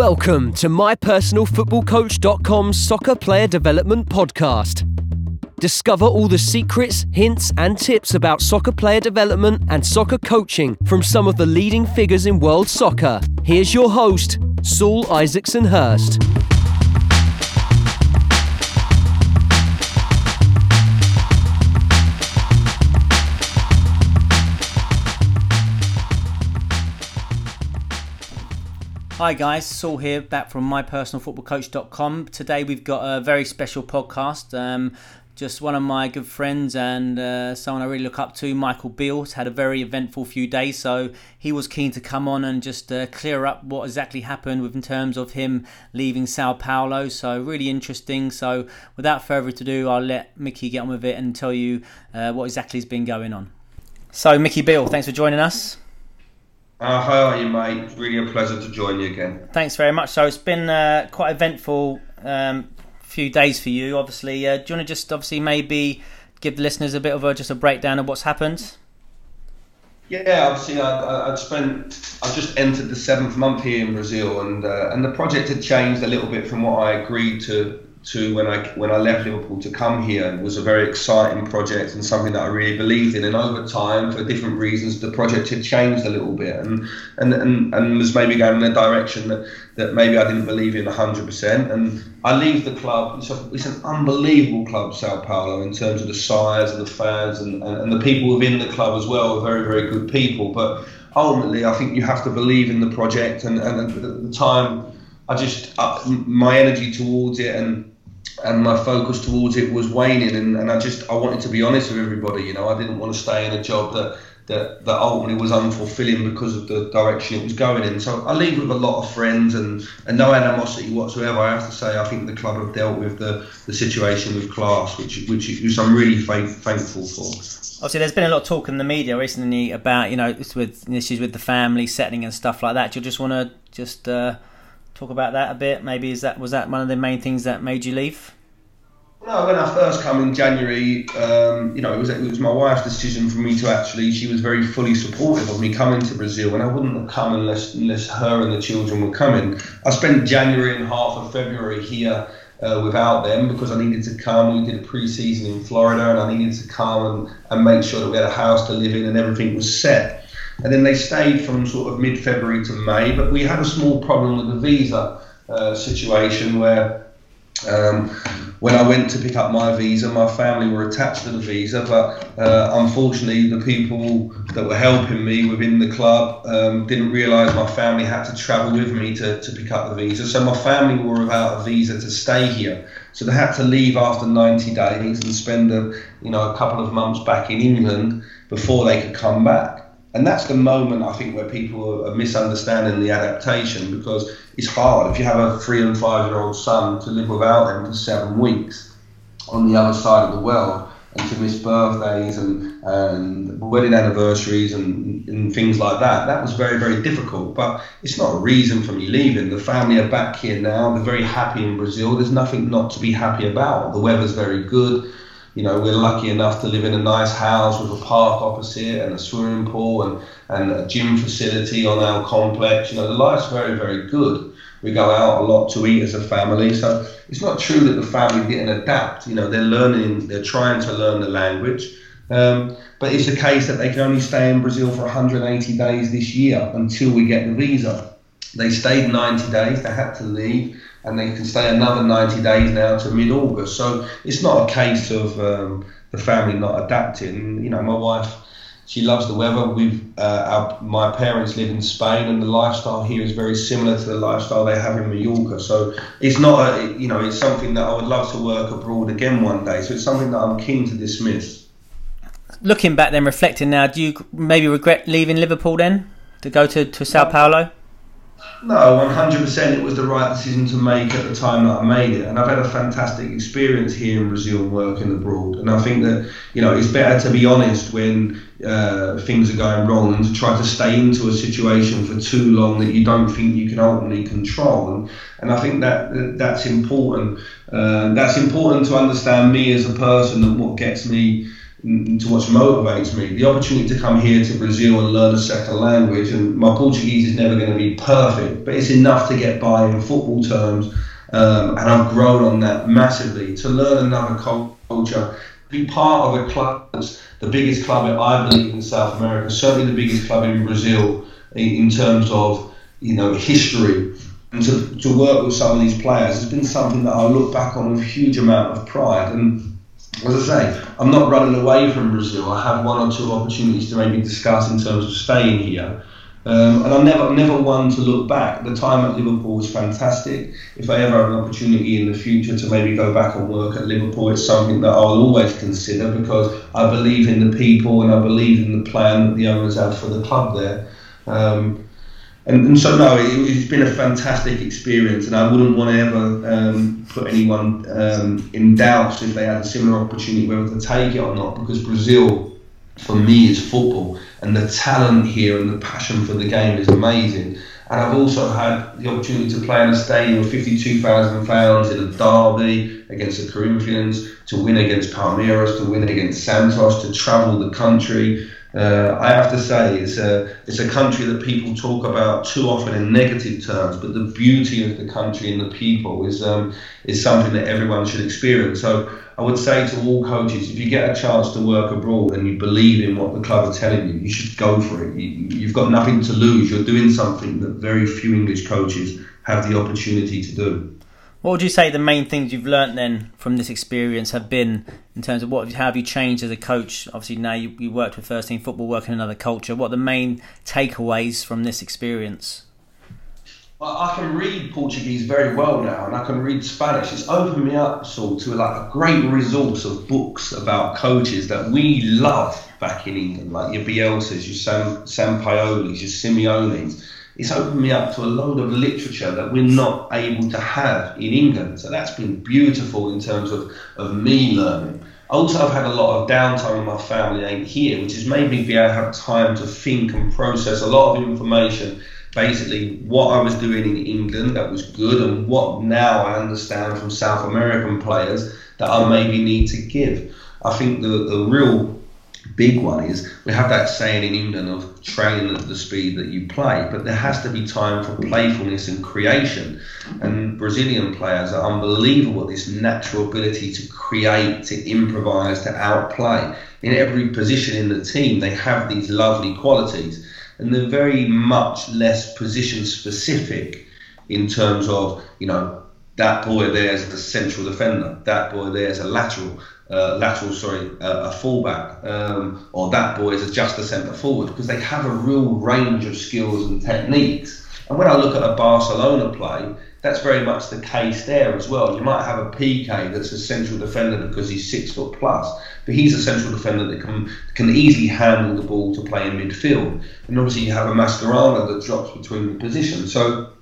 Welcome to mypersonalfootballcoach.com's soccer player development podcast. Discover all the secrets, hints, and tips about soccer player development and soccer coaching from some of the leading figures in world soccer. Here's your host, Saul Isaksson-Hurst. Hi guys, Saul here, back from mypersonalfootballcoach.com. Today we've got a very special podcast. Um, just one of my good friends and uh, someone I really look up to, Michael Beale's had a very eventful few days, so he was keen to come on and just uh, clear up what exactly happened with in terms of him leaving Sao Paulo. So really interesting. So without further ado, I'll let Mickey get on with it and tell you uh, what exactly has been going on. So Mickey Beale, thanks for joining us. Uh, how are you, mate? Really a pleasure to join you again. Thanks very much. So it's been uh, quite eventful um, few days for you. Obviously, uh, do you want to just obviously maybe give the listeners a bit of a just a breakdown of what's happened? Yeah, obviously, I, would spent. I just entered the seventh month here in Brazil, and uh, and the project had changed a little bit from what I agreed to to when I when I left Liverpool to come here. Was a very exciting project and something that I really believed in. And over time, for different reasons, the project had changed a little bit and and, and, and was maybe going in a direction that, that maybe I didn't believe in 100%. And I leave the club. It's, a, it's an unbelievable club, Sao Paulo, in terms of the size and the fans and, and, and the people within the club as well are very, very good people. But ultimately, I think you have to believe in the project. And, and at the time, I just, uh, my energy towards it and and my focus towards it was waning and, and I just I wanted to be honest with everybody you know I didn't want to stay in a job that that, that ultimately was unfulfilling because of the direction it was going in. So I leave with a lot of friends and, and no animosity whatsoever. I have to say I think the club have dealt with the, the situation with class which which, which I'm really thankful for. Obviously there's been a lot of talk in the media recently about you know with issues with the family setting and stuff like that. Do you just want to just uh, talk about that a bit? Maybe is that was that one of the main things that made you leave? No, when I first come in January, um, you know, it was it was my wife's decision for me to actually. She was very fully supportive of me coming to Brazil, and I wouldn't have come unless unless her and the children were coming. I spent January and half of February here. Uh, without them because I needed to come. We did a pre-season in Florida, and I needed to come and, and make sure that we had a house to live in and everything was set and then they stayed from sort of mid-February to May. But we had a small problem with the visa uh, situation where um, when I went to pick up my visa, my family were attached to the visa, but uh, unfortunately, the people that were helping me within the club um, didn't realise my family had to travel with me to, to pick up the visa. So my family were without a visa to stay here. So they had to leave after 90 days and spend a, you know, a couple of months back in England before they could come back and that's the moment I think where people are misunderstanding the adaptation because it's hard if you have a three and five year old son to live without them for seven weeks on the other side of the world and to miss birthdays and, and wedding anniversaries and, and things like that. That was very, very difficult, but it's not a reason for me leaving. The family are back here now. They're very happy in Brazil. There's nothing not to be happy about. The weather's very good you know, we're lucky enough to live in a nice house with a park opposite and a swimming pool and, and a gym facility on our complex. You know, the life's very, very good. We go out a lot to eat as a family. So it's not true that the family didn't adapt. You know, they're learning, they're trying to learn the language. Um, but it's a case that they can only stay in Brazil for 180 days this year until we get the visa. They stayed 90 days, they had to leave and they can stay another 90 days now to mid August. So it's not a case of um, the family not adapting. You know, my wife, she loves the weather. We've uh, our, my parents live in Spain, and the lifestyle here is very similar to the lifestyle they have in Mallorca. So it's not a, you know, it's something that I would love to work abroad again one day. So it's something that I'm keen to dismiss. Looking back, then reflecting now, do you maybe regret leaving Liverpool then to go to, to Sao Paulo? No, 100% it was the right decision to make at the time that I made it. And I've had a fantastic experience here in Brazil working abroad. And I think that, you know, it's better to be honest when uh, things are going wrong and to try to stay into a situation for too long that you don't think you can ultimately control. And, and I think that that's important. Uh, that's important to understand me as a person and what gets me into what motivates me. The opportunity to come here to Brazil and learn a second language, and my Portuguese is never going to be perfect, but it's enough to get by in football terms. Um, and I've grown on that massively. To learn another culture, be part of a club that's the biggest club, I believe, in South America, certainly the biggest club in Brazil in, in terms of you know history. And to, to work with some of these players has been something that I look back on with a huge amount of pride. And as I say, I'm not running away from Brazil. I have one or two opportunities to maybe discuss in terms of staying here. Um, and I'm never, never one to look back. The time at Liverpool was fantastic. If I ever have an opportunity in the future to maybe go back and work at Liverpool, it's something that I'll always consider because I believe in the people and I believe in the plan that the owners have for the club there. Um, and, and, so no, it, has been a fantastic experience, and I wouldn't want to ever um, put anyone um, in doubt if they had a similar opportunity whether to take it or not, because Brazil for me is football, and the talent here and the passion for the game is amazing. And I've also had the opportunity to play in a stadium of 52,000 fans in a derby against the Corinthians, to win against Palmeiras, to win against Santos, to travel the country. Uh, I have to say, it's a, it's a country that people talk about too often in negative terms, but the beauty of the country and the people is, um, is something that everyone should experience. So I would say to all coaches, if you get a chance to work abroad and you believe in what the club are telling you, you should go for it. You, have got nothing to lose. You're doing something that very few English coaches have the opportunity to do. What would you say the main things you've learnt then from this experience have been in terms of what how have you changed as a coach? Obviously now you, you worked with first team football, working in another culture. What are the main takeaways from this experience? Well, I can read Portuguese very well now, and I can read Spanish. It's opened me up sort to like a great resource of books about coaches that we love back in England, like your Bielsa's, your Sam Sampaoli's, your Simeone's. It's opened me up to a load of literature that we're not able to have in England. So that's been beautiful in terms of, of me learning. Also, I've had a lot of downtime when my family ain't here, which has made me be able to have time to think and process a lot of information basically what I was doing in England that was good and what now I understand from South American players that I maybe need to give. I think the, the real big one is we have that saying in England of train at the speed that you play, but there has to be time for playfulness and creation. And Brazilian players are unbelievable this natural ability to create, to improvise, to outplay. In every position in the team, they have these lovely qualities and they're very much less position specific in terms of you know that boy there's a central defender, that boy there's a lateral, uh, lateral sorry, uh, a fullback, um, or that boy is just a centre forward because they have a real range of skills and techniques. And when I look at a Barcelona play, that's very much the case there as well. You might have a Piqué that's a central defender because he's six foot plus, but he's a central defender that can can easily handle the ball to play in midfield. And obviously you have a Mascherano that drops between the positions. So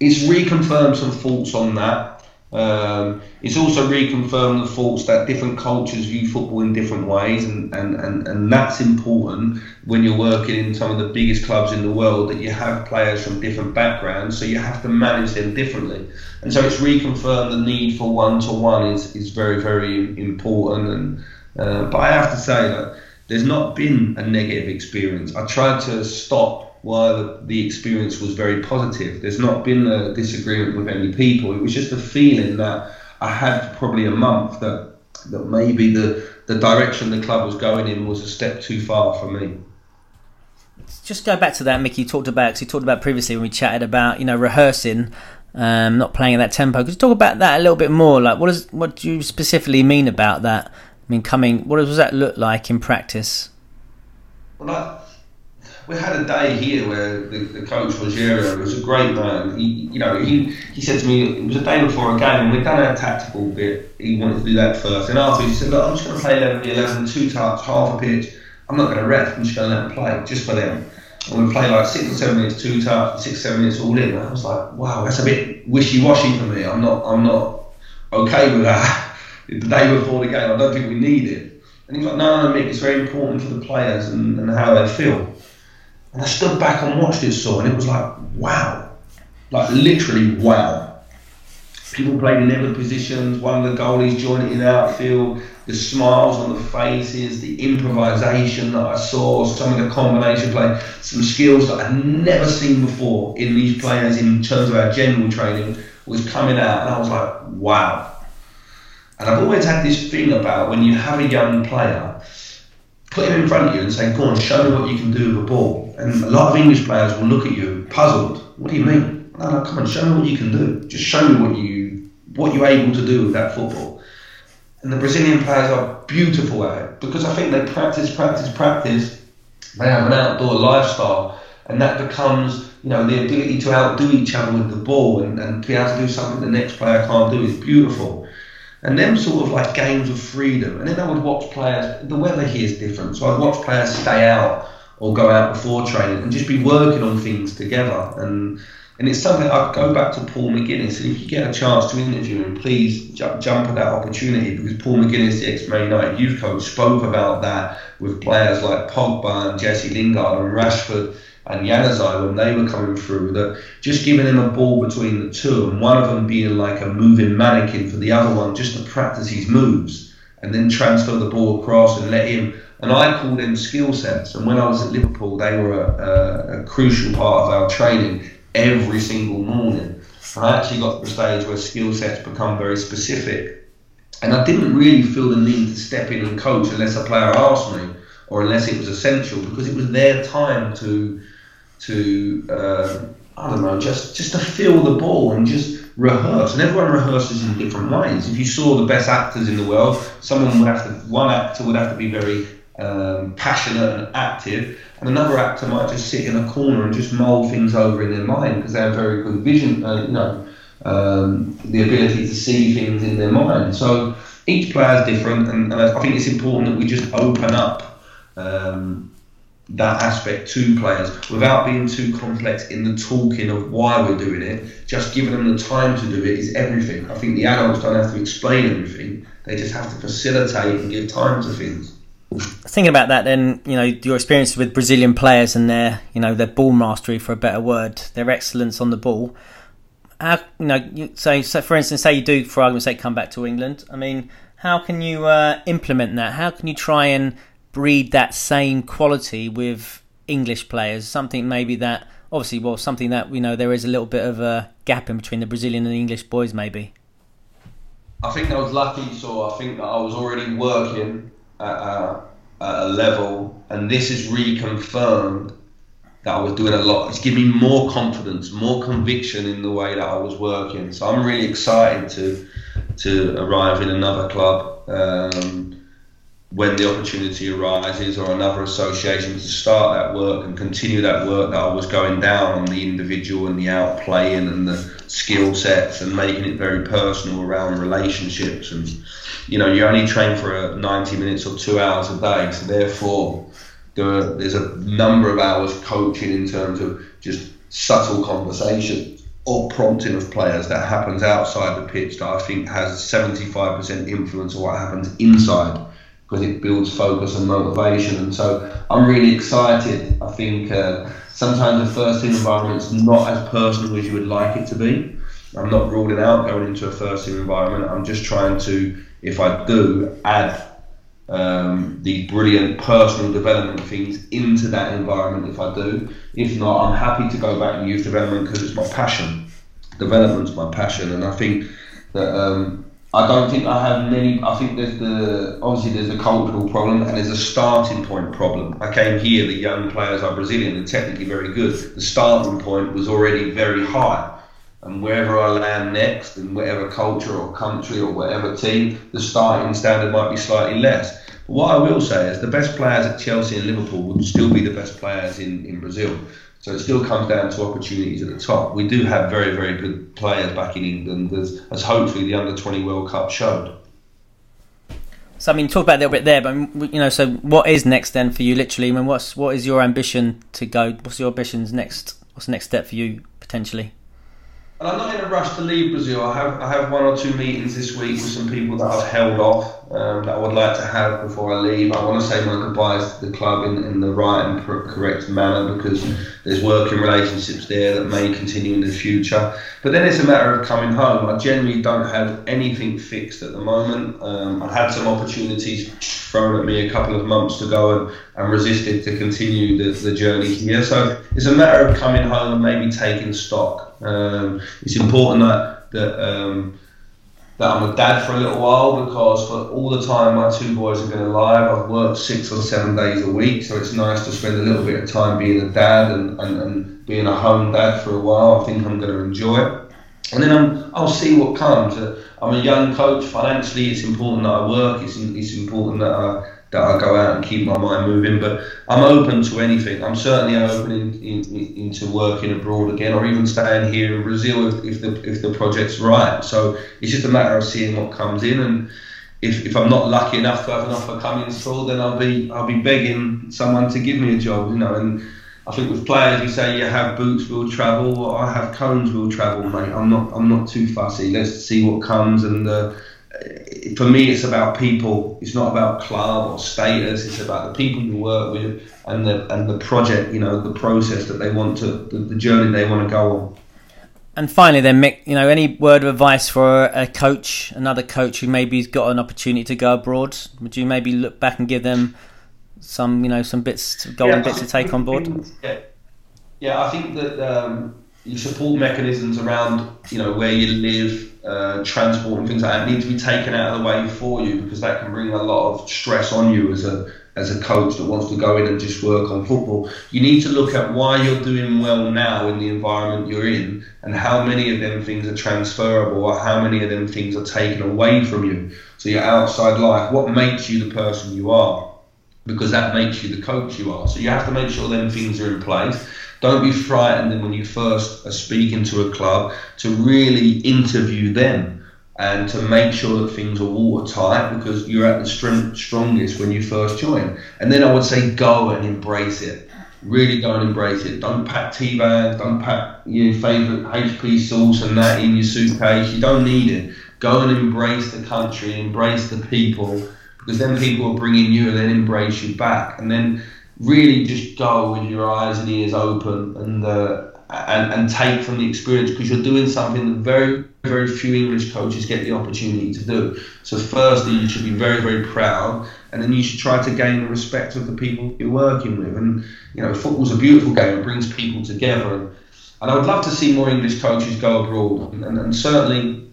it's reconfirmed some thoughts on that. Um, it's also reconfirmed the thoughts that different cultures view football in different ways, and, and, and, and that's important when you're working in some of the biggest clubs in the world that you have players from different backgrounds, so you have to manage them differently. And so it's reconfirmed the need for one to one is is very, very important. And uh, But I have to say that there's not been a negative experience. I tried to stop while the experience was very positive. There's not been a disagreement with any people. It was just a feeling that I had probably a month that that maybe the the direction the club was going in was a step too far for me. Just go back to that, Mickey. You talked about you talked about previously when we chatted about you know rehearsing, um, not playing at that tempo. Could you talk about that a little bit more? Like, what is what do you specifically mean about that? I mean, coming. What does that look like in practice? Well, we had a day here where the, the coach Rogério was a great man. He, you know, he, he said to me, it was a day before a game, and we'd done our tactical bit. He wanted to do that first. And after he said, look, I'm just going to play 11 11, two touch, half a pitch. I'm not going to rest. I'm just going to let them play, just for them. And we played like six or seven minutes, two touch, six, seven minutes all in. And I was like, wow, that's a bit wishy-washy for me. I'm not, I'm not okay with that. the day before the game, I don't think we need it. And he's like, no, no, Mick, it's very important for the players and, and how they feel. And I stood back and watched it, Saul, and it was like, wow, like literally wow. people played in every positions. One of the goalies joined it in outfield. The smiles on the faces, the improvisation that I saw, some of the combination play, some skills that I'd never seen before in these players in terms of our general training was coming out, and I was like, wow. And I've always had this thing about when you have a young player, put him in front of you and say, go on, show me what you can do with a ball. And a lot of English players will look at you puzzled. What do you mean? No, no, come on, show me what you can do. Just show me what you what you're able to do with that football. And the Brazilian players are beautiful at it because I think they practice, practice, practice. They have an outdoor lifestyle, and that becomes, you know, the ability to outdo each other with the ball and, and to be able to do something the next player can't do is beautiful. And them sort of like games of freedom. And then I would watch players, the weather here is different, so I'd watch players stay out or go out before training and just be working on things together. And and it's something I go back to Paul McGuinness. And if you get a chance to interview him, please jump, jump at that opportunity because Paul McGuinness, the ex Man United youth coach, spoke about that with players like Pogba and Jesse Lingard and Rashford and Januzaj when they were coming through. That just giving them a ball between the two and one of them being like a moving mannequin for the other one just to practice his moves and then transfer the ball across and let him. And I call them skill sets. And when I was at Liverpool, they were a, a, a crucial part of our training every single morning. And I actually got to the stage where skill sets become very specific. And I didn't really feel the need to step in and coach unless a player asked me or unless it was essential because it was their time to to uh, I don't know just just to feel the ball and just rehearse. And everyone rehearses in different ways. If you saw the best actors in the world, someone would have to one actor would have to be very um, passionate and active, and another actor might just sit in a corner and just mull things over in their mind because they have very good vision, uh, you know, um, the ability to see things in their mind. So each player is different, and, and, I think it's important that we just open up um, that aspect to players without being too complex in the talking of why we're doing it. Just giving them the time to do it is everything. I think the adults don't have to explain everything; they just have to facilitate and give time to things thinking about that, then you know your experience with Brazilian players and their you know their ball mastery, for a better word, their excellence on the ball. How you know? You, so, so for instance, say you do, for argument's sake, come back to England. I mean, how can you uh, implement that? How can you try and breed that same quality with English players? Something maybe that obviously, well, something that you know there is a little bit of a gap in between the Brazilian and English boys, maybe. I think I was lucky, so I think that I was already working at a, at a level, and this is reconfirmed that I was doing a lot. It's given me more confidence, more conviction in the way that I was working. So I'm really excited to to arrive in another club um, when the opportunity arises, or another association to start that work and continue that work that I was going down on the individual and the outplaying and the skill sets and making it very personal around relationships. And you know, you only train for 90 minutes or two hours a day, so therefore there are, there's a number of hours coaching in terms of just subtle conversation or prompting of players that happens outside the pitch that I think has 75% influence on what happens inside because it builds focus and motivation. And so I'm really excited. I think uh, sometimes the first team environment is not as personal as you would like it to be. I'm not ruling out going into a first team environment. I'm just trying to if I do add um, the brilliant personal development things into that environment, if I do. If not, I'm happy to go back to youth development because it's my passion. Development's my passion, and I think that um, I don't think I have many. I think there's the obviously there's a cultural problem and there's a starting point problem. I came here, the young players are Brazilian and technically very good. The starting point was already very high and wherever I land next, in whatever culture or country or whatever team, the starting standard might be slightly less. But what I will say is the best players at Chelsea and Liverpool would still be the best players in, in Brazil. So it still comes down to opportunities at the top. We do have very, very good players back in England, as, as hopefully the Under 20 World Cup showed. So I mean, talk about a little bit there, but um, you know, so what is next then for you? Literally, I mean, what's what is your ambition to go? What's your ambitions next? What's the next step for you potentially? And I'm not in a rush to leave Brazil. I have I have one or two meetings this week with some people that I've held off um, that I would like to have before I leave. I want to say my goodbyes to the club in, in the right and correct manner because there's working relationships there that may continue in the future. But then it's a matter of coming home. I generally don't have anything fixed at the moment. Um, I had some opportunities thrown at me a couple of months ago and, and resisted to continue the, the journey here. So it's a matter of coming home and maybe taking stock. Um, it's important that that um, that I'm a dad for a little while because for all the time my two boys have been alive, I've worked six or seven days a week, so it's nice to spend a little bit of time being a dad and, and, and being a home dad for a while. I think I'm going to enjoy it. And then I'm, I'll see what comes. Uh, I'm a young coach. Financially, it's important that I work. It's, it's important that I that I go out and keep my mind moving. But I'm open to anything. I'm certainly open in, in, into working abroad again, or even staying here in Brazil if, if the if the project's right. So it's just a matter of seeing what comes in, and if, if I'm not lucky enough to have an offer coming through, then I'll be I'll be begging someone to give me a job, you know. And I think with players, you say you have boots, will travel. Or I have cones, will travel, mate. I'm not I'm not too fussy. Let's see what comes and. Uh, for me, it's about people. It's not about club or status. It's about the people you work with and the and the project. You know, the process that they want to, the, the journey they want to go on. And finally, then Mick, you know, any word of advice for a coach, another coach who maybe's got an opportunity to go abroad? Would you maybe look back and give them some, you know, some bits, golden yeah, bits to take on board? Yeah, yeah I think that um, your support mechanisms around, you know, where you live, uh, transport and things like that need to be taken out of the way for you because that can bring a lot of stress on you as a as a coach that wants to go in and just work on football. You need to look at why you're doing well now in the environment you're in and how many of them things are transferable or how many of them things are taken away from you. So your outside life, what makes you the person you are? Because that makes you the coach you are. So you have to make sure them things are in place don't be frightened when you first are speaking to a club to really interview them and to make sure that things are watertight because you're at the strongest when you first join. And then I would say go and embrace it. Really go and embrace it. Don't pack tea bags, don't pack your favourite HP sauce and that in your suitcase. You don't need it. Go and embrace the country, embrace the people, because then people are bringing you and then embrace you back. And then really just go with your eyes and ears open and uh, and, and take from the experience because you're doing something that very very few English coaches get the opportunity to do. So firstly, you should be very very proud, and then you should try to gain the respect of the people you're working with. And you know, football's a beautiful game; it brings people together. And, I would love to see more English coaches go abroad, and, and certainly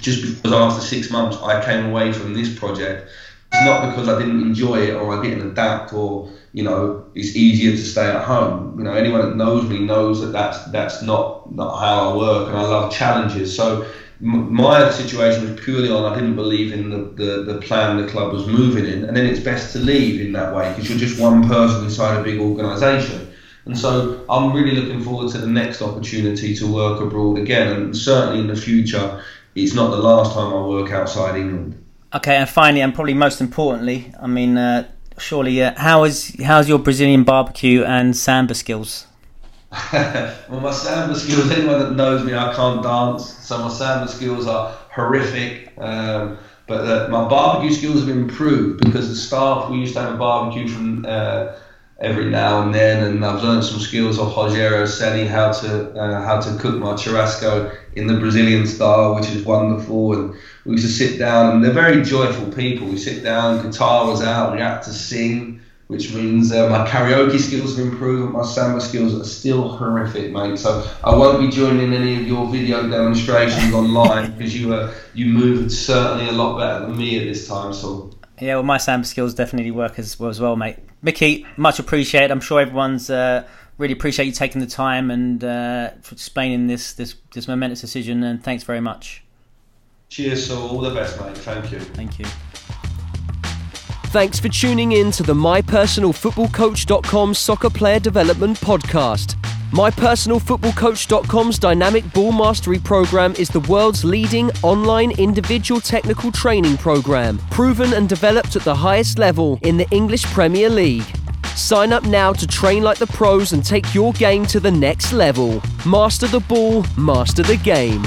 just because after six months I came away from this project it's not because I didn't enjoy it or I didn't adapt or you know it's easier to stay at home. You know anyone that knows me knows that that's that's not not how I work and I love challenges. So my situation was purely on I didn't believe in the, the, the plan the club was moving in, and then it's best to leave in that way because you're just one person inside a big organisation. And so I'm really looking forward to the next opportunity to work abroad again, and certainly in the future, it's not the last time I work outside England. Okay, and finally, and probably most importantly, I mean, uh, surely, uh, how is how's your Brazilian barbecue and samba skills? well, my samba skills. Anyone that knows me, I can't dance, so my samba skills are horrific. Um, but uh, my barbecue skills have improved because the staff we used to have a barbecue from uh, every now and then, and I've learned some skills of Rogério Ceni how to uh, how to cook my churrasco in the Brazilian style, which is wonderful. And we used to sit down, and they're very joyful people. We sit down, guitar was out, we had to sing, which means uh, my karaoke skills have improved, my samba skills are still horrific, mate. So I won't be joining any of your video demonstrations online because you uh, you moved certainly a lot better than me at this time. So yeah, well, my samba skills definitely work as well as well, mate. Mickey, much appreciated. I'm sure everyone's uh, really appreciate you taking the time and uh, for explaining this this this momentous decision. And thanks very much. Cheers, so all the best, mate. Thank you. Thank you. Thanks for tuning in to the MyPersonalFootballCoach.com Soccer Player Development Podcast. MyPersonalFootballCoach.com's dynamic ball mastery program is the world's leading online individual technical training program, proven and developed at the highest level in the English Premier League. Sign up now to train like the pros and take your game to the next level. Master the ball, master the game.